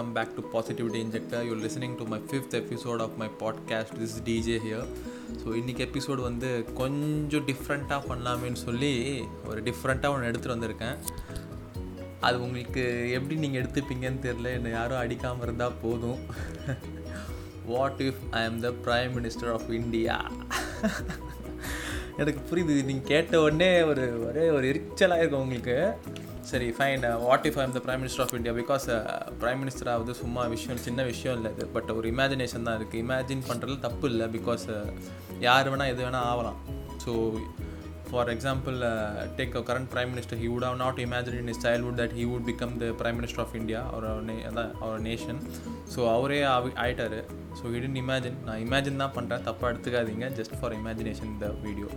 welcome back to Positivity Injector. You're listening to my fifth episode of my podcast. This is DJ here. So இன்றைக்கி episode வந்து கொஞ்சம் டிஃப்ரெண்ட்டாக பண்ணலாமேன்னு சொல்லி ஒரு டிஃப்ரெண்ட்டாக ஒன்று எடுத்துகிட்டு வந்திருக்கேன் அது உங்களுக்கு எப்படி நீங்கள் எடுத்துப்பீங்கன்னு தெரில என்னை யாரும் அடிக்காமல் இருந்தால் போதும் what if I am the prime minister of India எனக்கு புரியுது நீங்கள் கேட்ட உடனே ஒரு ஒரே ஒரு எரிச்சலாக இருக்கும் உங்களுக்கு சரி fine what if I'm the prime minister of India because prime minister ஆகுது சும்மா விஷயம் சின்ன விஷயம் இல்லை இது. பட் ஒரு இமேஜினேஷன் தான் இருக்குது இமேஜின் பண்ணுறதுல தப்பு இல்லை. பிகாஸ் uh, யார் வேணால் எது வேணால் ஆகலாம் so for example take a current prime minister he would have not imagine in is childhood that he would become the prime minister of India அவர் நே அதான் அவர் நேஷன் ஸோ அவரே ஆயிட்டார். ஸோ இடன் இமேஜின் நான் இமேஜின் தான் பண்ணுறேன் தப்பாக எடுத்துக்காதீங்க. Just for imagination the video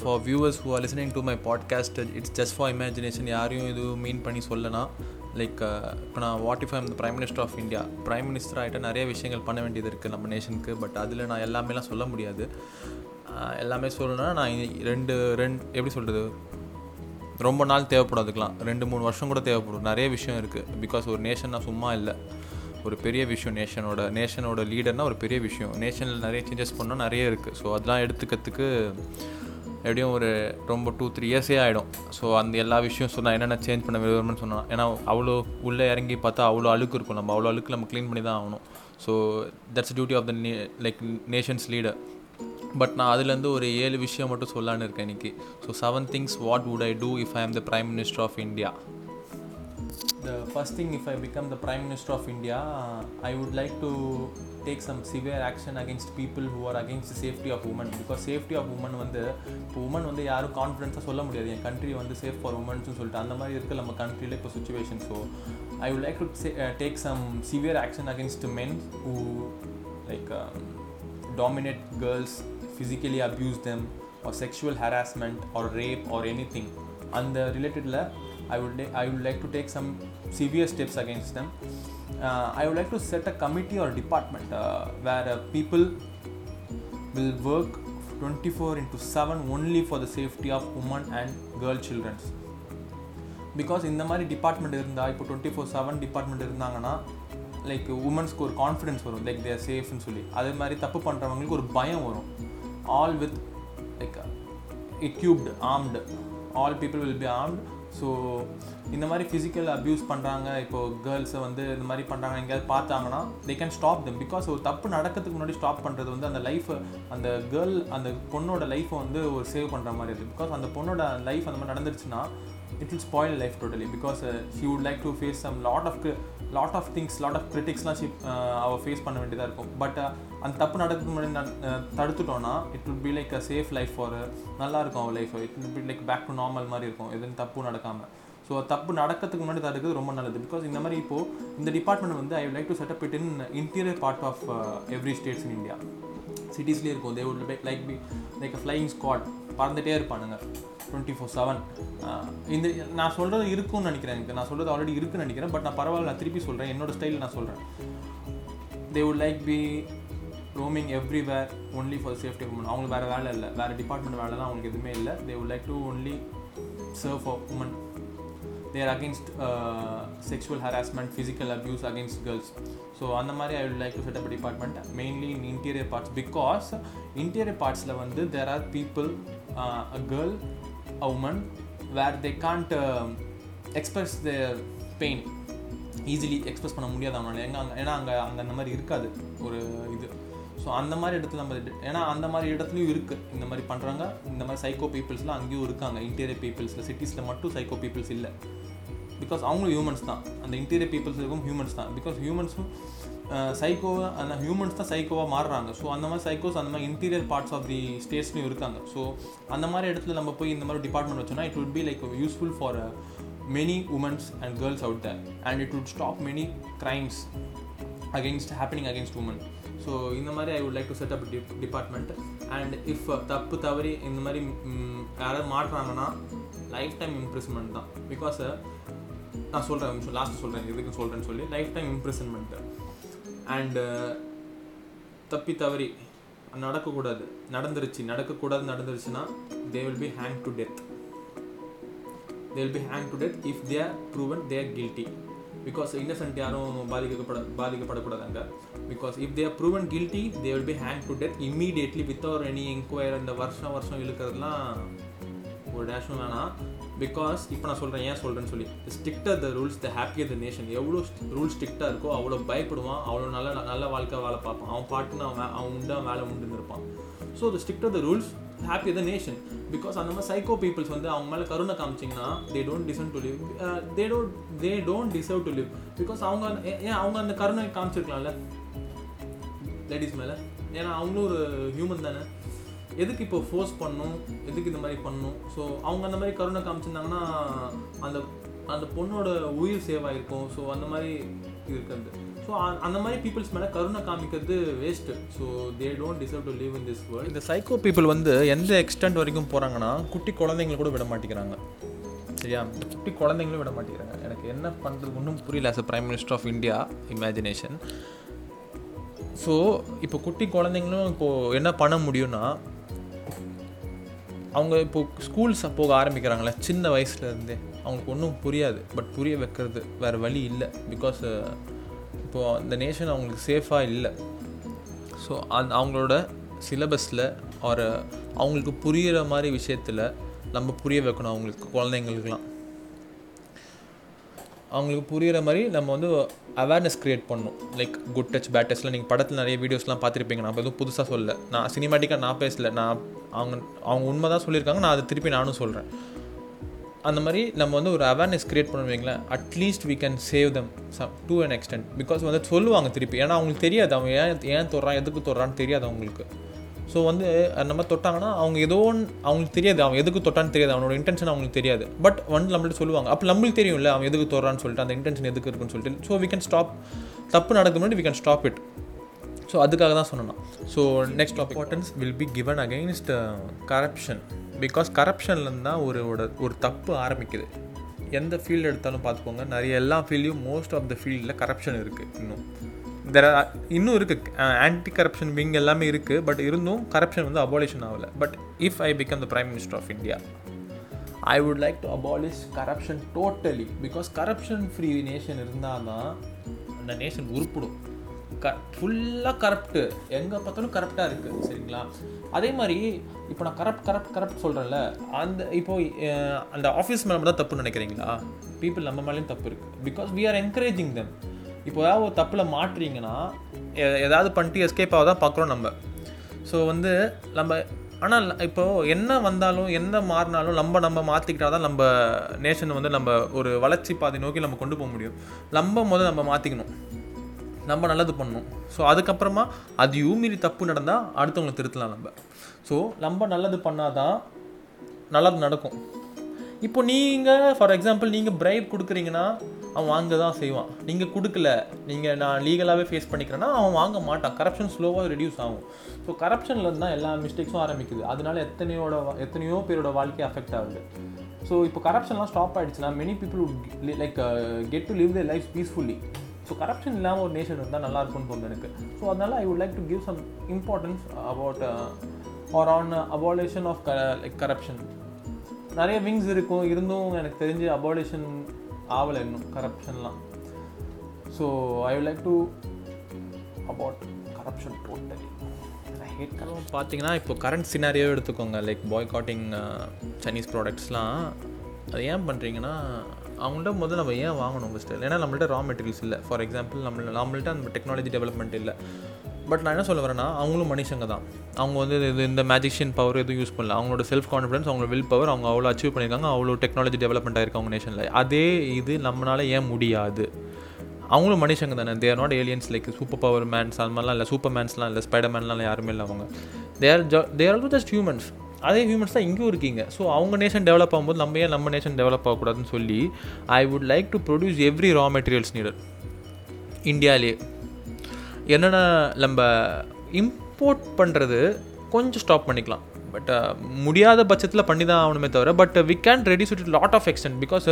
for viewers who are listening to my podcast it's just for imagination யாரையும் இது மீன் பண்ணி சொல்லலாம் லைக் uh, இப்போ நான் what if I'm the minister of India prime minister ஆகிட்ட நிறைய விஷயங்கள் பண்ண வேண்டியது இருக்குது நம்ம நேஷனுக்கு பட் அதில் நான் எல்லாமேலாம் சொல்ல முடியாது. எல்லாமே சொல்லணும்னா நான் ரெண்டு ரெண்டு எப்படி சொல்கிறது ரொம்ப நாள் தேவைப்படும் அதுக்கெலாம் ரெண்டு மூணு வருஷம் கூட தேவைப்படும். நிறைய விஷயம் இருக்குது பிகாஸ் ஒரு நேஷன்னா சும்மா இல்லை. ஒரு பெரிய விஷயம் நேஷனோட நேஷனோட லீடர்னால் ஒரு பெரிய விஷயம். நேஷனில் நிறைய சேஞ்சஸ் பண்ணால் நிறைய இருக்குது ஸோ அதெல்லாம் எடுத்துக்கிறதுக்கு எப்படியும் ஒரு ரொம்ப டூ த்ரீ இயர்ஸே ஆகிடும் ஸோ அந்த எல்லா விஷயம் சொன்னால் என்னென்ன சேஞ்ச் பண்ண விரும்புன்னு சொன்னால் ஏன்னா அவ்வளோ உள்ளே இறங்கி பார்த்தா அவ்வளோ அழுக்கு இருக்கும். நம்ம அவ்வளோ அழுக்கு நம்ம க்ளீன் பண்ணி தான் ஆகணும். So that's duty of the நே லைக் நேஷன்ஸ் லீடர் பட் நான் அதுலேருந்து ஒரு ஏழு விஷயம் மட்டும் சொல்லான்னு இருக்கேன் இன்றைக்கி so seven things what would I do if I am the prime minister of India the thing if I I the prime minister of India I I like to take some some severe action against people who are against safety of women because safety of women வந்து இப்போ women வந்து யாரும் கான்ஃபிடென்ஸாக சொல்ல முடியாது என் country வந்து safe for உமன்ஸ்னு சொல்லிட்டு அந்த மாதிரி இருக்க நம்ம கண்ட்ரியில் இப்போ situation so I would like to take some severe action against men who like dominate girls physically abuse them or sexual harassment or rape or anything அந்த ரிலேட்டடில் I would I would like to take some severe steps against them. Uh, I would like to set a committee or department uh, where uh, people will work 24 into 7 only for the safety of women and girl children. Because இந்த மாதிரி department இருந்தால் இப்போ twenty four seven department இருந்தாங்கன்னா like உமன்ஸ்க்கு ஒரு confidence வரும் like தேர் சேஃப்னு சொல்லி அதே மாதிரி தப்பு பண்ணுறவங்களுக்கு ஒரு பயம் வரும் all with like equipped armed all people will be armed so இந்த மாதிரி ஃபிசிக்கல் அப்யூஸ் பண்ணுறாங்க இப்போது கேர்ள்ஸை வந்து இந்த மாதிரி பண்ணுறாங்க எங்கேயாவது பார்த்தாங்கன்னா they can stop them because ஒரு தப்பு நடக்கிறதுக்கு முன்னாடி ஸ்டாப் பண்ணுறது வந்து அந்த லைஃப்பை அந்த கேர்ள் அந்த பொண்ணோட லைஃப்பை வந்து ஒரு சேவ் பண்ணுற மாதிரி இருக்குது பிகாஸ் அந்த பொண்ணோட லைஃப் அந்த மாதிரி நடந்துருச்சுன்னா it will spoil life totally because she would like to face some lot of lot of things lot of கிரிட்டிக்ஸ்லாம் she அவள் ஃபேஸ் பண்ண வேண்டியதாக இருக்கும். பட் uh, அந்த தப்பு நடக்கிறதுக்கு முன்னாடி தடுத்துட்டோன்னா it will be like a safe life for நல்லா இருக்கும் அவள் life it will be like back to normal மாதிரி இருக்கும். எதுவும் தப்பு நடக்காமல் ஸோ தப்பு நடக்கிறதுக்கு முன்னாடி தடுக்கிறது ரொம்ப நல்லது. பிகாஸ் இந்த மாதிரி இப்போது இந்த டிபார்ட்மெண்ட் வந்து I like to set up it in interior part of every states in India சிட்டிஸ்லேயே இருக்கும். They would like be like a flying squad பறந்துகிட்டே இருப்பானுங்க. டுவெண்ட்டி ஃபோர் செவன் இந்த நான் சொல்கிறது இருக்கும்னு நினைக்கிறேன் எனக்கு. நான் சொல்கிறது ஆல்ரெடி இருக்குன்னு நினைக்கிறேன். பட் நான் பரவாயில்ல நான் திருப்பி சொல்கிறேன் என்னோட ஸ்டைல் நான் சொல்கிறேன் they would like be roaming everywhere only for safety women அவங்களுக்கு வேறு வேலை இல்லை. வேறு டிபார்ட்மெண்ட் வேலை தான் அவங்களுக்கு எதுவுமே இல்லை. They would like to only serve for woman they are against sexual harassment physical abuse against girls so அந்த மாதிரி I will like to set up department mainly in interior parts because interior பார்ட்ஸில் வந்து there are people a girl a woman where they can't express the pain easily express பண்ண முடியாது அவனால் எங்கே அங்கே ஏன்னா அங்கே அங்கே அந்த மாதிரி இருக்காது. ஒரு இது. ஸோ அந்த மாதிரி இடத்துல நம்ம ஏன்னா அந்த மாதிரி இடத்துலையும் இருக்குது இந்த மாதிரி பண்ணுறாங்க இந்த மாதிரி சைக்கோ பீப்புள்ஸ்லாம் அங்கேயும் இருக்காங்க. இன்டீரியர் பீப்புள்ஸில் சிட்டிஸில் மட்டும் சைக்கோ பீப்புள்ஸ் இல்லை. பிகாஸ் அவங்களும் ஹியூமன்ஸ் தான். அந்த இன்டீரியர் பீப்புள்ஸ் இருக்கும் ஹியூமன்ஸ் தான். பிகாஸ் ஹியூமன்ஸும் சைக்கோவை அந்த ஹியூமன்ஸ் தான் சைக்கோவாக மாறுறாங்க. ஸோ அந்த மாதிரி சைக்கோஸ் அந்த மாதிரி இன்டீரியர் பார்ட்ஸ் ஆஃப் தி ஸ்டேட்ஸ்லையும் இருக்காங்க. ஸோ அந்த மாதிரி இடத்துல நம்ம போய் இந்த மாதிரி டிபார்ட்மெண்ட் வச்சோம்னா it would be like useful for many womans and girls out there and it would stop many crimes against happening against woman so இந்த மாதிரி I would like to set up the department and if தப்பு தவறி இந்த மாதிரி யாராவது மாட்டுறாங்கன்னா life time இம்ப்ரெஸ்மெண்ட் தான் because நான் சொல்கிறேன் லாஸ்ட் சொல்கிறேன் எதுக்கு சொல்கிறேன்னு சொல்லி லைஃப் டைம் இம்ப்ரெஸ்மெண்ட்டு அண்டு தப்பி தவறி நடக்கக்கூடாது. நடந்துருச்சு நடக்கக்கூடாது நடந்துருச்சுன்னா they will be hang to death they will be hang to death if they are proven they are guilty because innocent யாரும் பாதிக்கப்பட பாதிக்கப்படக்கூடாது அங்கே. Because if they're proven guilty they will be hang to death immediately without any enquire இந்த வருஷம் வருஷம் இழுக்கிறதுலாம் ஒரு டேஷும் வேணாம் because இப்போ நான் சொல்கிறேன் ஏன் சொல்கிறேன்னு சொல்லி. Stricter the rules the happier the nation எவ்வளோ ரூல்ஸ் ஸ்ட்ரிக்டாக இருக்கோ அவ்வளோ பயப்படுவான். அவ்வளோ நல்ல நல்ல வாழ்க்கை வேலை பார்ப்பான். அவன் பாட்டுன்னு அவன் அவன் உண்டு அவன் வேலை உண்டுன்னு இருப்பான். So the stricter the rules happy the nation because அந்த மாதிரி சைக்கோ பீப்புள்ஸ் வந்து அவங்க மேலே கருணை காமிச்சிங்கன்னா they don't deserve to live they don't they don't deserve to live because அவங்க ஏன் அவங்க அந்த கருணை காமிச்சிருக்கலாம்ல? லேடிஸ் மேலே. ஏன்னா அவங்களும் ஒரு ஹியூமன் தானே. எதுக்கு இப்போ ஃபோர்ஸ் பண்ணும்? எதுக்கு இந்த மாதிரி பண்ணணும் ஸோ அவங்க அந்த மாதிரி கருணை காமிச்சிருந்தாங்கன்னா அந்த அந்த பொண்ணோட உயிர் சேவ் ஆகிருக்கும் ஸோ அந்த மாதிரி இருக்கிறது ஸோ அந்த மாதிரி பீப்புள்ஸ் மேலே கருணை காமிக்கிறது waste so they don't deserve to leave in this world இந்த சைக்கோ பீப்புள் வந்து எந்த எக்ஸ்டென்ட் வரைக்கும் போகிறாங்கன்னா குட்டி குழந்தைங்கள கூட விட மாட்டேங்கிறாங்க. சரியா? குட்டி குழந்தைங்களும் விட மாட்டேங்கிறாங்க. எனக்கு என்ன பண்ணுறது ஒன்றும் புரியல as a prime minister of India imagination so இப்போ குட்டி குழந்தைங்களும் இப்போது என்ன பண்ண முடியும்னா அவங்க இப்போ ஸ்கூல்ஸ் போக ஆரம்பிக்கிறாங்களே சின்ன வயசுலேருந்தே அவங்களுக்கு ஒன்றும் புரியாது. பட் புரிய வைக்கிறது வேறு வழி இல்லை. பிகாஸ் இப்போது அந்த நேஷன் அவங்களுக்கு சேஃபாக இல்லை. ஸோ அந் அவங்களோட சிலபஸில் ஒரு அவங்களுக்கு புரிகிற மாதிரி விஷயத்தில் நம்ம புரிய வைக்கணும் அவங்களுக்கு குழந்தைங்களுக்குலாம் அவங்களுக்கு புரிகிற மாதிரி நம்ம வந்து அவேர்னஸ் க்ரியேட் பண்ணணும். லைக் குட் டச் பேட் டச்ல நீங்கள் படத்தில் நிறைய வீடியோஸ்லாம் பார்த்துருப்பீங்க. நான் எதுவும் புதுசாக சொல்லல. நான் சினிமாட்டிக்காக நான் பேசல. நான் அவங்க அவங்க உண்மை தான் சொல்லியிருக்காங்க. நான் அதை திருப்பி நானும் சொல்கிறேன் அந்த மாதிரி நம்ம வந்து ஒரு awareness create பண்ணுவீங்களேன் at least we can save them some to an extent because வந்து சொல்லுவாங்க திருப்பி. ஏன்னா அவங்களுக்கு தெரியாது. அவன் ஏன் ஏன் தொடுறான்? எதுக்கு தொடுறான்னு தெரியாது அவங்களுக்கு. ஸோ வந்து அந்த மாதிரி தொட்டாங்கன்னா அவங்க ஏதோ ஒன்று அவங்களுக்கு தெரியாது. அவன் எதுக்கு தொட்டான்னு தெரியாது. அவனோட இன்டென்ஷன் அவங்களுக்கு தெரியாது. பட் வந்து நம்மள்ட்ட சொல்லுவாங்க. அப்போ நம்மளுக்கு தெரியும்ல அவன் எதுக்கு தொடுறான்னு சொல்லிட்டு அந்த இன்டென்ஷன் எதுக்கு இருக்குன்னு சொல்லிட்டு. ஸோ வி கேன் ஸ்டாப் தப்பு நடக்கும் முன்னாடி we can stop it so அதுக்காக தான் சொல்லணும். So next importance will be given against corruption because கரப்ஷன்லேருந்து தான் ஒரு ஒரு- ஒரு தப்பு ஆரம்பிக்குது. எந்த ஃபீல்டு எடுத்தாலும் பார்த்துக்கோங்க. நிறைய எல்லா ஃபீல்டையும் மோஸ்ட் ஆஃப் த ஃபீல்டில் கரப்ஷன் இருக்குது இன்னும். தெர் இன்னும் இருக்குது ஆன்டி கரப்ஷன் விங் எல்லாமே இருக்குது பட் இருந்தும் கரப்ஷன் வந்து அபாலிஷன் ஆகலை. But if I become the prime minister of India I would like to abolish corruption totally because corruption free nation இருந்தால் தான் அந்த நேஷன் உருப்பிடும். க ஃபுல்லாக கரப்ட்டு எங்கே பார்த்தாலும் கரப்டாக இருக்குது சரிங்களா? அதே மாதிரி இப்போ நான் கரப்ட் கரப்ட் கரப்ட் சொல்கிறேன்ல அந்த இப்போ அந்த ஆஃபீஸ் மேலே தான் தப்புன்னு நினைக்கிறீங்களா? பீப்புள் நம்ம மேலேயும் தப்பு இருக்குது because we are encouraging them. இப்போ ஏதாவது ஒரு தப்பில் மாட்டுறீங்கன்னா எ- ஏதாவது பண்ணிட்டு எஸ்கேப் ஆக தான் பார்க்குறோம் நம்ம. ஸோ வந்து நம்ம ஆனால் இப்போது என்ன வந்தாலும் என்ன மாறினாலும் நம்ம நம்ம மாற்றிக்கிட்டால் தான் நம்ம நேஷன் வந்து நம்ம ஒரு வளர்ச்சி பாதை நோக்கி நம்ம கொண்டு போக முடியும். நம்ம முதல்ல நம்ம மாற்றிக்கணும் நம்ம நல்லது பண்ணணும். ஸோ அதுக்கப்புறமா அது மீறி தப்பு நடந்தால் அடுத்தவங்களை திருத்தலாம் நம்ம. ஸோ நம்ம நல்லது பண்ணால் தான் நல்லது நடக்கும். இப்போ நீங்கள் ஃபார் எக்ஸாம்பிள் நீங்கள் பிரைப் கொடுக்குறீங்கன்னா அவன் வாங்க தான் செய்வான். நீங்கள் கொடுக்கல நீங்கள் நான் லீகலாகவே ஃபேஸ் பண்ணிக்கிறேன்னா அவன் வாங்க மாட்டான். கரப்ஷன் ஸ்லோவாக ரெடியூஸ் ஆகும். ஸோ கரப்ஷனில் தான் எல்லா மிஸ்டேக்ஸும் ஆரம்பிக்குது. அதனால எத்தனையோட எத்தனையோ பேரோட வாழ்க்கை அஃபெக்ட் ஆகுது. ஸோ இப்போ கரப்ஷன்லாம் ஸ்டாப் ஆகிடுச்சுன்னா many people like get to live the life peacefully so corruption இல்லாமல் ஒரு நேஷன் இருந்தால் நல்லா இருக்கும்னு தோணுது எனக்கு. ஸோ அதனால I would like to give some importance about or on abolition of like corruption நிறைய விங்ஸ் இருக்கும். இருந்தும் எனக்கு தெரிஞ்சு அபாலிஷன் ஆகலை இன்னும். கரப்ஷன்லாம் so I like to about corruption totally I பார்த்தீங்கன்னா இப்போ கரண்ட் சினாரியோ எடுத்துக்கோங்க. லைக் பாய் காட்டிங் சைனீஸ் ப்ராடக்ட்ஸ்லாம் அது ஏன் பண்ணுறீங்கன்னா அவங்கள்ட்ட முதல்ல நம்ம ஏன் வாங்கணும் ஃபஸ்ட்டு ஏன்னா நம்மள்ட்ட ரா மெட்டீரியல்ஸ் இல்லை. ஃபார் எக்ஸாம்பிள் நம்ம நம்மள்ட்ட அந்த டெக்னாலஜி டெவலப்மெண்ட் இல்லை. பட் நான் என்ன சொல்ல வரேன்னா அவங்களும் மனுஷங்க தான். அவங்க வந்து இது இந்த மேஜிஷியன் பவர் எதுவும் யூஸ் பண்ணல. அவங்களோட செல்ஃப் கான்ஃபிடன்ஸ் அவங்களோட வில் பவர் அவங்க அவ்வளோ அச்சீவ் பண்ணியிருக்காங்க. அவ்வளோ டெக்னாலஜி டெவலப்மெண்ட் ஆயிருக்கு அவங்க நேஷனில் அதே இது நம்மளால் ஏன் முடியாது? அவங்களும் மனுஷங்க தானே. They're not aliens like super power mans அது மாதிரிலாம் இல்லை. சூப்பர் மேன்ஸ்லாம் இல்லை ஸ்பைடர் மேன்லாம் யாருமே இல்லை அவங்க. They're they're also just humans அதே ஹியூமன்ஸ் தான் இங்கேயும் இருக்கீங்க. ஸோ அவங்க நேஷன் டெவலப் ஆகும்போது நம்ம ஏன் நம்ம நேஷன் டெவலப் ஆகக்கூடாதுன்னு சொல்லி I would like to produce every raw materials needed இந்தியாவிலே என்னென்ன நம்ம இம்போர்ட் பண்ணுறது கொஞ்சம் ஸ்டாப் பண்ணிக்கலாம். பட் முடியாத பட்சத்தில் பண்ணி தான் ஆகணுமே தவிர but we can reduce it lot of extent because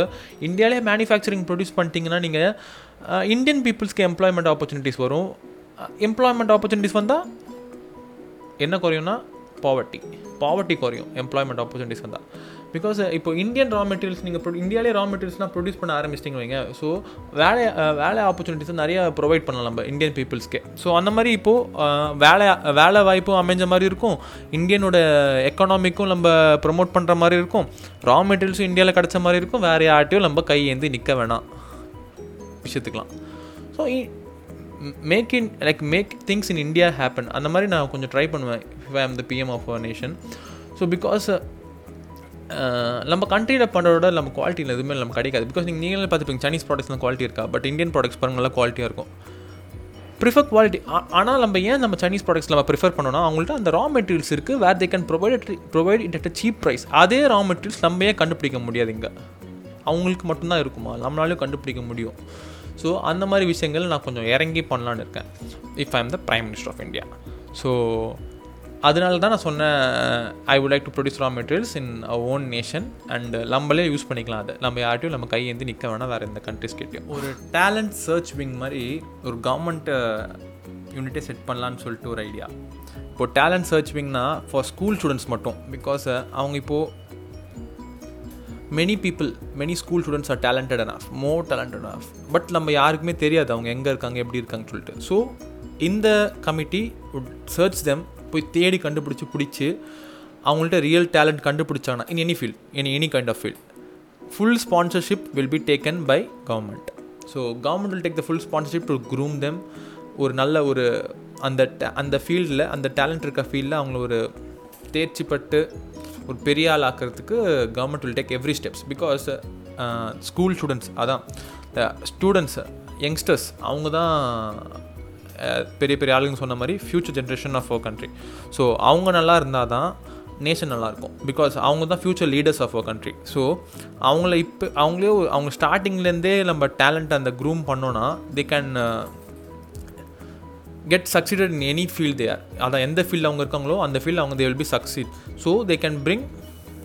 இந்தியாவிலே மேனுஃபேக்சரிங் ப்ரொடியூஸ் பண்ணிட்டீங்கன்னா நீங்கள் இந்தியன் பீப்புள்ஸ்க்கு எம்ப்ளாய்மெண்ட் ஆப்பர்ச்சுனிட்டிஸ் வரும். எம்ப்ளாய்மெண்ட் ஆப்பர்ச்சுனிட்டிஸ் வந்தால் என்ன குறையும்னா பாவர்ட்டி பாவர்ட்டி குறையும் எம்ப்ளாய்மெண்ட் ஆப்பர்ச்சுனிட்டிஸ் வந்தால் பிகாஸ் uh, இப்போ இந்தியன் ரா மெட்டீரியல்ஸ் நீங்கள் இந்தியாவிலே ரா மெட்டீரியல்ஸ்னால் ப்ரொடியூஸ் பண்ண ஆரம்பிச்சிட்டிங்க வைங்க. ஸோ uh, uh, வேலை வேலை ஆப்பர்ச்சுனிட்டிஸ் நிறையா ப்ரொவைட் பண்ணலாம் நம்ம இந்தியன் பீப்புள்ஸ்க்கே ஸோ அந்த மாதிரி இப்போது வேலை வேலை வாய்ப்பும் அமைஞ்ச மாதிரி இருக்கும். இந்தியனோட எக்கனாமிக்கும் நம்ம ப்ரொமோட் பண்ணுற மாதிரி இருக்கும். ரா மெட்டீரியல்ஸும் இந்தியாவில் கிடச்ச மாதிரி இருக்கும். வேறு யார்ட்டையும் நம்ம கை ஏந்தி நிற்க வேணாம். விஷயத்துக்கலாம் so make in like make things in India happen அந்த மாதிரி நான் கொஞ்சம் ட்ரை பண்ணுவேன். If I am the PM of a nation so because நம்ம கண்ட்ரியில் பண்ணுறதோட நம்ம குவாலிட்டியில் எதுவுமே நம்ம கிடைக்காது. பிகாஸ் நீங்கள் நீங்களே பார்த்துப்பீங்க சைனீஸ் ப்ராடக்ட்ஸ்லாம் குவாலிட்டி இருக்கா? பட் இந்தியன் ப்ராடக்ட்ஸ் பாருங்க நல்லா குவாலிட்டியாக இருக்கும். ப்ரிஃபர் குவாலிட்டி ஆனால் நம்ம ஏன் நம்ம சைனீஸ் ப்ராடக்ட்ஸ் நம்ம ப்ரிஃபர் பண்ணோம்னா அவங்கள்ட்ட அந்த ரா மெட்டீரியல்ஸ் இருக்குது where they can provide provide it at cheap price அதே ரா மெட்டீரியல்ஸ் நம்ம ஏன் கண்டுபிடிக்க முடியாது இங்கே? அவங்களுக்கு மட்டும்தான் இருக்குமா? நம்மளாலையும் கண்டுபிடிக்க முடியும். ஸோ அந்த மாதிரி விஷயங்கள் நான் கொஞ்சம் இறங்கி பண்ணலான்னு இருக்கேன். If I am the prime minister of India so அதனால தான் நான் சொன்னேன் I would like to produce raw materials in a own nation and நம்மளே யூஸ் பண்ணிக்கலாம் அதை. நம்ம யார்ட்டையும் நம்ம கையேந்தி நிற்க வேணாம் வேறு எந்த கண்ட்ரிஸ் கிட்டேயும். ஒரு டேலண்ட் சர்ச் விங் மாதிரி ஒரு கவர்மெண்ட்டை யூனிட்டே செட் பண்ணலான்னு சொல்லிட்டு ஒரு ஐடியா இப்போது டேலண்ட் சர்ச் விங்னா ஃபார் ஸ்கூல் ஸ்டூடெண்ட்ஸ் மட்டும். பிகாஸ் அவங்க இப்போது many people many school students are talented enough more talented enough but நம்ம யாருக்குமே தெரியாது அவங்க எங்கே இருக்காங்க எப்படி இருக்காங்கன்னு சொல்லிட்டு. ஸோ இந்த கமிட்டி உட் சர்ச் தெம் போய் தேடி கண்டுபிடிச்சி பிடிச்சி அவங்கள்ட்ட real talent கண்டுபிடிச்சாங்கன்னா in any field in any kind of field full sponsorship will be taken by government so government will take the full sponsorship to groom them ஒரு நல்ல ஒரு அந்த அந்த ஃபீல்டில் அந்த டேலண்ட் இருக்க ஃபீல்டில் அவங்கள ஒரு தேர்ச்சி பட்டு ஒரு பெரிய ஆள் ஆக்கிறதுக்கு government will take every steps because school students அதான் ஸ்டூடெண்ட்ஸ் யங்ஸ்டர்ஸ் அவங்க தான் பெரிய பெரிய ஆளுங்க சொன்ன மாதிரி future generation of our country so அவங்க நல்லா இருந்தால் தான் நேஷன் நல்லாயிருக்கும் பிகாஸ் அவங்க தான் future leaders of our country so அவங்கள இப்போ அவங்களே அவங்க ஸ்டார்டிங்லேருந்தே நம்ம டேலண்ட் அந்த க்ரூம் பண்ணோன்னா they can get succeeded in any field there அதான் எந்த ஃபீல்டு அவங்க இருக்காங்களோ அந்த ஃபீல்டு அவங்க they will be succeed so they can bring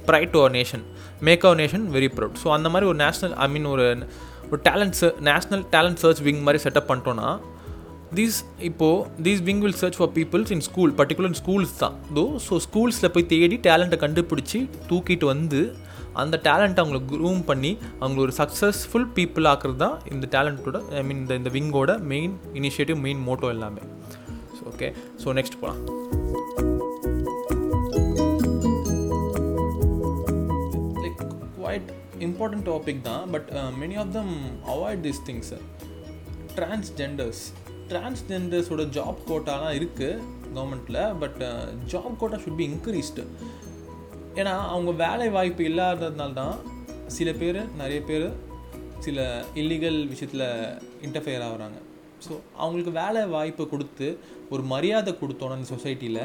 pride to our nation make our nation very proud so அந்த மாதிரி ஒரு நேஷ்னல் ஐ மீன் ஒரு ஒரு talent national talent search wing மாதிரி செட்டப் பண்ணிட்டோன்னா தீஸ் இப்போது these wing will search for peoples in school particular schools தான். Though so ஸ்கூல்ஸில் போய் தேடி டேலண்ட்டை கண்டுபிடிச்சி தூக்கிட்டு வந்து அந்த டேலண்ட்டை அவங்கள க்ரூம் பண்ணி அவங்கள ஒரு சக்ஸஸ்ஃபுல் பீப்புள் ஆக்குறது தான் இந்த டேலண்ட்டோட ஐ மீன் இந்த இந்த விங்கோட மெயின் இனிஷியேட்டிவ் மெயின் மோட்டோ எல்லாமே. ஸோ ஓகே ஸோ நெக்ஸ்ட் போகலாம் லைக் குவைட் இம்பார்ட்டன்ட் டாபிக் தான் but many of them avoid this things transgenders டிரான்ஸ்ஜெண்டர்ஸோட job கோட்டாலாம் இருக்குது கவர்மெண்ட்டில் but job quota should be increased ஏன்னா அவங்க வேலை வாய்ப்பு இல்லாததுனால தான் சில பேர் நிறைய பேர் சில இல்லீகல் விஷயத்தில் இன்டர்ஃபியர் ஆகுறாங்க. ஸோ அவங்களுக்கு வேலை வாய்ப்பை கொடுத்து ஒரு மரியாதை கொடுத்தோன்னா இந்த சொசைட்டியில்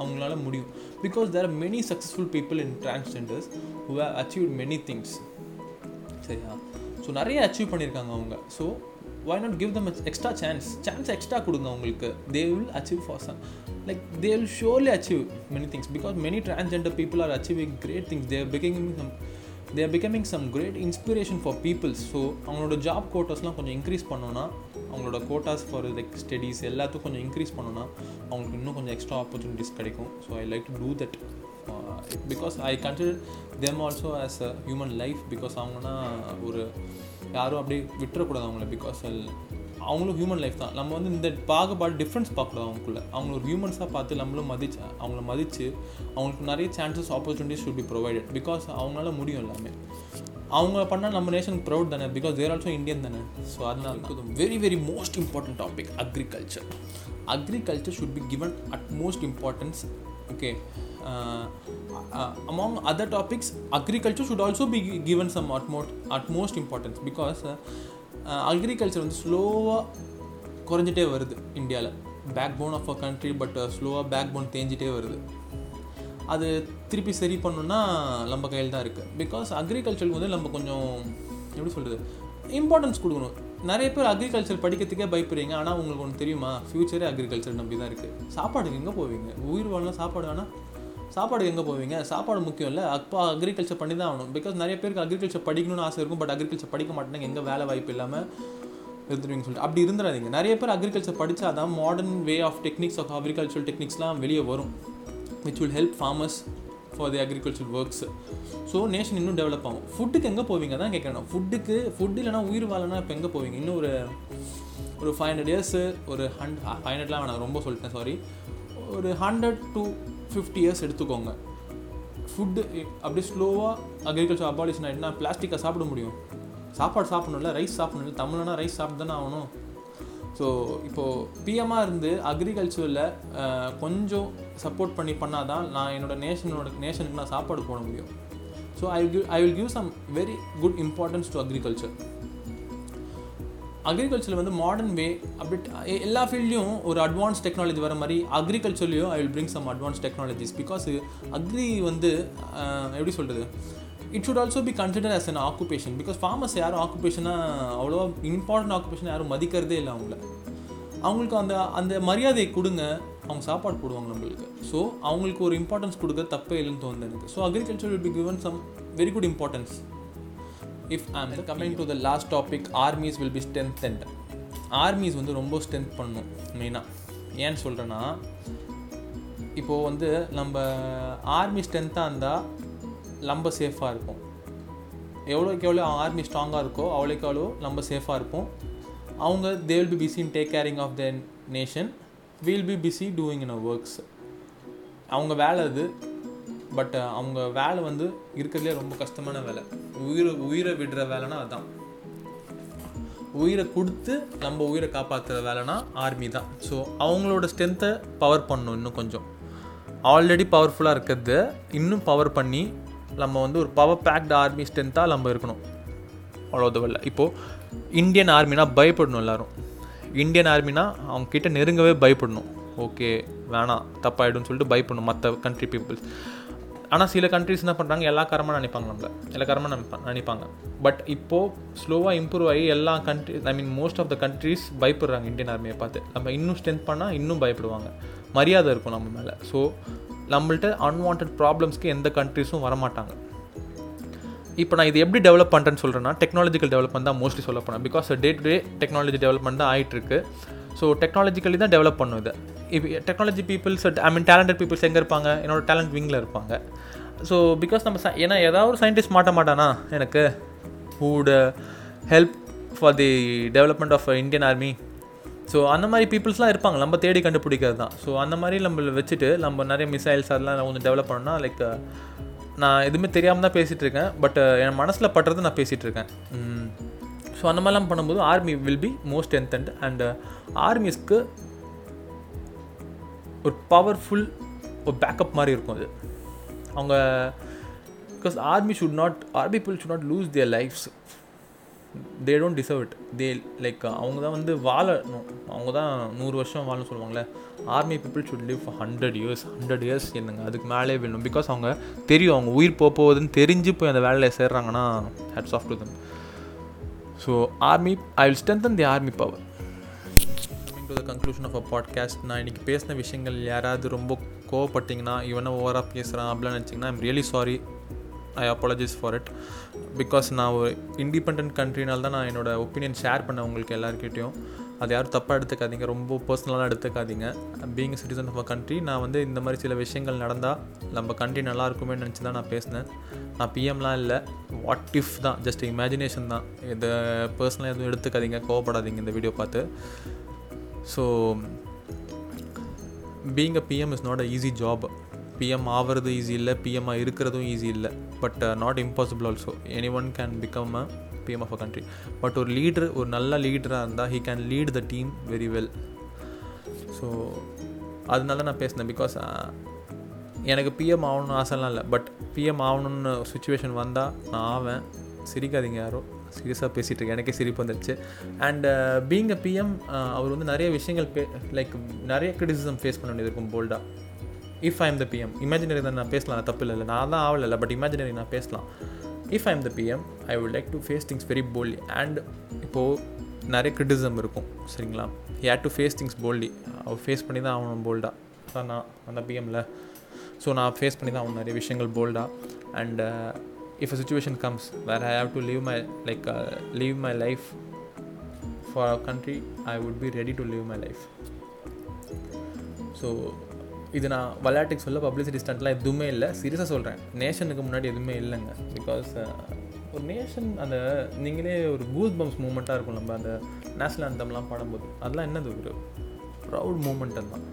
அவங்களால முடியும். Because there are many successful people in transgenders who have achieve many things சரியா? ஸோ நிறைய அச்சீவ் பண்ணியிருக்காங்க அவங்க. So why not give them extra chance chance extra கொடுங்க அவங்களுக்கு they will achieve for some like they will surely achieve many things because many transgender people are achieving great things they're becoming some they are becoming some great inspiration for peoples so அவங்களோட job கோட்டாஸ்லாம் கொஞ்சம் increase பண்ணோன்னா அவங்களோட quotas for like studies எல்லாத்துக்கும் கொஞ்சம் increase பண்ணோன்னா அவங்களுக்கு இன்னும் கொஞ்சம் எக்ஸ்ட்ரா ஆப்பர்ச்சுனிட்டிஸ் கிடைக்கும். So I like to do that because I consider them also as a human life because அவங்கன்னா ஒரு யாரும் அப்படியே விட்டுறக்கூடாது அவங்கள பிகாஸ் அவங்களும் ஹியூமன் லைஃப் தான். நம்ம வந்து இந்த பாகுபாடு டிஃப்ரென்ஸ் பார்க்கக்கூடாது அவங்களுக்குள்ள. அவங்கள ஒரு ஹியூமன்ஸாக பார்த்து நம்மளும் மதிச்சு அவங்கள மதித்து அவங்களுக்கு நிறைய chances opportunities should be provided because அவங்களால முடியும் எல்லாமே. அவங்க பண்ணால் நம்ம நேஷனுக்கு ப்ரௌட் தானே? பிகாஸ் தேர் ஆல்சோ இந்தியன் தானே? ஸோ அதனால very very most important topic agriculture agriculture should be given at most importance okay uh, among other topics agriculture should also be given some utmost utmost importance because uh, uh, agriculture வந்து ஸ்லோவாக குறைஞ்சிட்டே வருது இந்தியாவில் backbone of a country but ஸ்லோவாக backbone தேஞ்சிட்டே வருது. அது திருப்பி சரி பண்ணணுன்னா நம்ம கையில் தான் இருக்குது பிகாஸ் அக்ரிகல்ச்சருக்கு வந்து நம்ம கொஞ்சம் எப்படி சொல்கிறது இம்பார்ட்டன்ஸ் கொடுக்கணும். நிறைய பேர் அக்ரிகல்ச்சர் படிக்கிறதுக்கே பயப்படுறீங்க ஆனால் உங்களுக்கு ஒன்று தெரியுமா? ஃப்யூச்சரே அக்ரிகல்ச்சர் நம்பி தான் இருக்குது சாப்பாடுக்கு எங்கே போவீங்க? உயிர் வாழலாம் சாப்பாடு வேணால் சாப்பாடு எங்கே போவீங்க? சாப்பாடு முக்கியம் இல்லை. அப்பா அக்ரிகல்ச்சர் பண்ணி தான் ஆகணும். பிகாஸ் நிறைய பேருக்கு அக்ரிகல்ச்சர் படிக்கணும்னு ஆசை இருக்கும். பட் அக்ரிகல்ச்சர் படிக்க மாட்டேங்க எங்கே வேலை வாய்ப்பு இல்லாமல் இருந்துருவீங்க சொல்லிட்டு. அப்படி இருந்துடாதீங்க நிறைய பேர் அக்ரிகல்ச்சர் படித்தா தான் modern way of techniques of agricultural டெக்னிக்ஸ்லாம் வெளியே வரும். Which will help farmers for the agriculture works so nation இன்னும் டெவலப் ஆகும். ஃபுட்டுக்கு எங்கே போவீங்க? தான் கேட்கணும் ஃபுட்டுக்கு ஃபுட் இல்லைனா உயிர் வாழனா இப்போ எங்கே போவீங்க? இன்னும் ஒரு ஒரு ஃபைவ் ஹண்ட்ரட் இயர்ஸு ஒரு ஹண்ட் ஃபைவ் ஹண்ட்ரட்லாம் வேணாம். ரொம்ப சொல்லிட்டேன் சாரி ஒரு ஹண்ட்ரட் டூ ஃபிஃப்டி இயர்ஸ் எடுத்துக்கோங்க. ஃபுட்டு eh, அப்படியே ஸ்லோவாக அக்ரிகல்ச்சர் அபாலிஷன் என்ன? பிளாஸ்டிக்கை சாப்பிட முடியும். சாப்பாடு சாப்பிடணும்ல ரைஸ் சாப்பிடணும்ல தமிழ்னா ரைஸ் சாப்பிட்டு தானே ஆகணும் ஸோ இப்போது பிஎம்மாக இருந்து அக்ரிகல்ச்சரில் கொஞ்சம் சப்போர்ட் பண்ணி பண்ணால் தான் நான் என்னோடய நேஷனோட நேஷனுக்கு நான் சாப்பாடு போட முடியும். So I give I will give some very good importance to agriculture அக்ரிகல்ச்சரில் வந்து மாடர்ன் வே அப்படி எல்லா ஃபீல்ட்லேயும் ஒரு அட்வான்ஸ் டெக்னாலஜி வர மாதிரி அக்ரிகல்ச்சர்லேயும் I will bring some advance technologies because agri வந்து எப்படி சொல்கிறது it should also be consider as an occupation because farmers யாரும் ஆக்குபேஷனாக அவ்வளோவா இம்பார்ட்டன்ட் ஆக்குபேஷன் யாரும் மதிக்கிறதே இல்லை அவங்கள. அவங்களுக்கு அந்த அந்த மரியாதையை கொடுங்க அவங்க சாப்பாடு போடுவாங்க நம்மளுக்கு. ஸோ அவங்களுக்கு ஒரு இம்பார்ட்டன்ஸ் கொடுக்க தப்பே இல்லைன்னு தோணுது எனக்கு. So agriculture will be given some very good importance if I'm coming to the last topic armies will be strength armies வந்து ரொம்ப ஸ்ட்ரென்த் பண்ணும் மெயினாக ஏன்னு சொல்கிறேன்னா இப்போது வந்து நம்ம ஆர்மி ஸ்ட்ரென்த்தாக இருந்தால் நம்ம சேஃபாக இருக்கும் எவ்வளோக்கு எவ்வளோ ஆர்மி ஸ்ட்ராங்காக இருக்கோ அவ்வளோக்கு அவ்வளோ நம்ம சேஃபாக இருப்போம். அவங்க they will be busy in take caring of the nation will be busy doing in a works அவங்க வேலை அது பட் அவங்க வேலை வந்து இருக்கிறதுலே ரொம்ப கஷ்டமான வேலை. உயிரை உயிரை விடுற வேலைனா அதுதான் உயிரை கொடுத்து நம்ம உயிரை காப்பாற்றுற வேலைனா ஆர்மி தான். ஸோ அவங்களோட ஸ்ட்ரென்த்தை பவர் பண்ணணும் இன்னும் கொஞ்சம். ஆல்ரெடி பவர்ஃபுல்லாக இருக்கிறது. இன்னும் பவர் பண்ணி நம்ம வந்து ஒரு பவர் பேக்டு ஆர்மி ஸ்ட்ரென்த்தாக நம்ம இருக்கணும். அவ்வளோ தவிர இப்போது இந்தியன் ஆர்மினா பயப்படணும் எல்லோரும். இந்தியன் ஆர்மினா அவங்க கிட்ட நெருங்கவே பயப்படணும். ஓகே வேணாம் தப்பாயிடும்னு சொல்லிட்டு பயப்படணும் மற்ற கண்ட்ரி பீப்புள்ஸ் ஆனால் சில கண்ட்ரிஸ் என்ன பண்ணுறாங்க எல்லா காரமாக நினைப்பாங்க நம்மள எல்லா காரமாக நினைப்பா நினைப்பாங்க. பட் இப்போது ஸ்லோவாக இம்ப்ரூவ் ஆகி எல்லா country I mean most of the countries பயப்படுறாங்க இந்தியன் ஆர்மியை பார்த்து. நம்ம இன்னும் ஸ்ட்ரென்த் பண்ணால் இன்னும் பயப்படுவாங்க. மரியாதை இருக்கும் நம்ம மேலே. ஸோ நம்மள்ட்ட அன்வான்ட் ப்ராப்ளம்ஸ்க்கு எந்த கண்ட்ரிஸும் வரமாட்டாங்க. இப்போ நான் இது எப்படி டெவலப் பண்ணுறேன்னு சொல்கிறேன்னா டெக்னாலஜிக்கல் டெவலப்மெண்ட் தான் மோஸ்ட்லி சொல்ல போனேன் because day to day technology development தான் ஆகிட்டுருக்கு ஸோ டெக்னாலஜிக்கலி தான் டெவலப் பண்ணும் இது. இப்போ technology peoples I mean talented peoples எங்கே இருப்பாங்க? என்னோட டேலண்ட் விங்கில் இருப்பாங்க. ஸோ பிகாஸ் நம்ம ச ஏன்னா ஏதாவது ஒரு சயின்டிஸ்ட் மாட்ட மாட்டானா? எனக்கு? Who'd help for the development of Indian army so அந்த மாதிரி பீப்புள்ஸ்லாம் இருப்பாங்க. நம்ம தேடி கண்டுபிடிக்கிறது தான். ஸோ அந்த மாதிரி நம்மளை வச்சுட்டு நம்ம நிறைய மிசைல்ஸ் அதெல்லாம் கொஞ்சம் டெவலப் பண்ணோம்னா லைக் நான் எதுவுமே தெரியாமல் தான் பேசிகிட்டு இருக்கேன். பட் uh, என் மனசில் பட்டுறது நான் பேசிகிட்டு இருக்கேன். ஸோ அந்த மாதிரிலாம் பண்ணும்போது army will be most strength and ஆர்மிஸ்க்கு ஒரு பவர்ஃபுல் ஒரு பேக்கப் மாதிரி இருக்கும் அது. அவங்க because army should not army people should not lose their lifes they don't deserve it they like அவங்க தான் வந்து வாழணும். அவங்க தான் நூறு வருஷம் வாழணும் சொல்லுவாங்களே army people should live hundred years hundred years என்னங்க? அதுக்கு மேலே வேணும் பிகாஸ் அவங்க தெரியும். அவங்க உயிர் போக போகுதுன்னு தெரிஞ்சு போய் அந்த வேலையில் சேர்றாங்கன்னா heads off to them so army I will strengthen the army power to the conclusion of a podcast நான் இன்றைக்கி பேசின விஷயங்கள் யாராவது ரொம்ப கோவப்பட்டிங்கன்னா இவனை ஓவராக பேசுகிறான் அப்படிலாம் நினச்சிங்கன்னா I'm really sorry I apologize for it because நான் ஒரு இண்டிபெண்ட் கண்ட்ரினால் தான் நான் என்னோடய ஒப்பீனியன் ஷேர் பண்ணேன் உங்களுக்கு எல்லாருக்கிட்டையும் அது யாரும் தப்பாக எடுத்துக்காதீங்க. ரொம்ப பர்சனலாக எடுத்துக்காதீங்க. Being citizen of a country நான் வந்து இந்த மாதிரி சில விஷயங்கள் நடந்தால் நம்ம கண்ட்ரி நல்லா இருக்குமே நினச்சி தான் நான் பேசினேன். நான் பிஎம்லாம் இல்லை. வாட் இஃப் தான்? ஜஸ்ட் இமேஜினேஷன் தான். இதை பர்சனலாக எதுவும் எடுத்துக்காதீங்க. கோவப்படாதீங்க இந்த வீடியோ பார்த்து. So being a PM is not a easy job PM ஆகிறது ஈஸி இல்லை பிஎம்மாக இருக்கிறதும் ஈஸி இல்லை. But not impossible also anyone can become a PM of a country but ஒரு லீடர் ஒரு நல்ல லீடராக இருந்தால் he can lead the team very well so அதனால நான் பேசினேன். பிகாஸ் uh, எனக்கு பிஎம் ஆகணும்னு ஆசைலாம் இல்லை. பட் பிஎம் ஆகணும்னு சுச்சுவேஷன் வந்தால் நான் ஆவேன். சிரிக்காதீங்க யாரும் சீரியஸாக பேசிகிட்டு இருக்கேன். எனக்கே சிரிப்பு வந்துடுச்சு அண்ட் பீங் அ பிஎம் அவர் வந்து நிறைய விஷயங்கள் பே லைக் நிறைய கிரிட்டிசிசம் ஃபேஸ் பண்ண வேண்டியது இருக்கும் போல்டாக if I am the PM imaginary தான் நான் பேசலாம் தப்பு இல்லை நான் தான் ஆகலை பட் இமேஜினரி நான் பேசலாம். If I am the PM I would like to face things very boldly and இப்போது நிறைய கிரிட்டிசம் இருக்கும் சரிங்களா? Had to face things boldly our face பண்ணி தான் ஆகணும் போல்டாக நான் அந்த பிஎம்மில் ஸோ நான் ஃபேஸ் பண்ணி தான் ஆகணும் நிறைய விஷயங்கள் போல்டாக and if a situation comes where I have to leave my like leave my life for a country I would be ready to leave my life so இது நான் விளையாட்டுக்கு சொல்ல பப்ளிசிட்டி ஸ்டண்ட்லாம் எதுவுமே இல்லை. சீரியஸாக சொல்கிறேன் நேஷனுக்கு முன்னாடி எதுவுமே இல்லைங்க. பிகாஸ் uh, ஒரு நேஷன் அந்த நீங்களே ஒரு கூஸ் பம்ஸ் மூமெண்ட்டாக இருக்கும் நம்ம அந்த நேஷ்னல் அந்தம்லாம் பாடும்போது. அதெல்லாம் என்னது ஒரு ப்ரௌட் மூமெண்ட் தான்.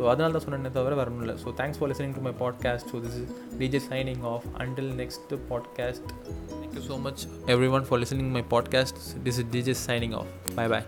ஸோ அதனால தான் சொன்னேனே தவிர வேற ஒன்றும் இல்லை. So thanks for listening to my podcast so this is DJ signing off until next podcast thank you so much everyone for listening my podcast this is DJ signing off bye bye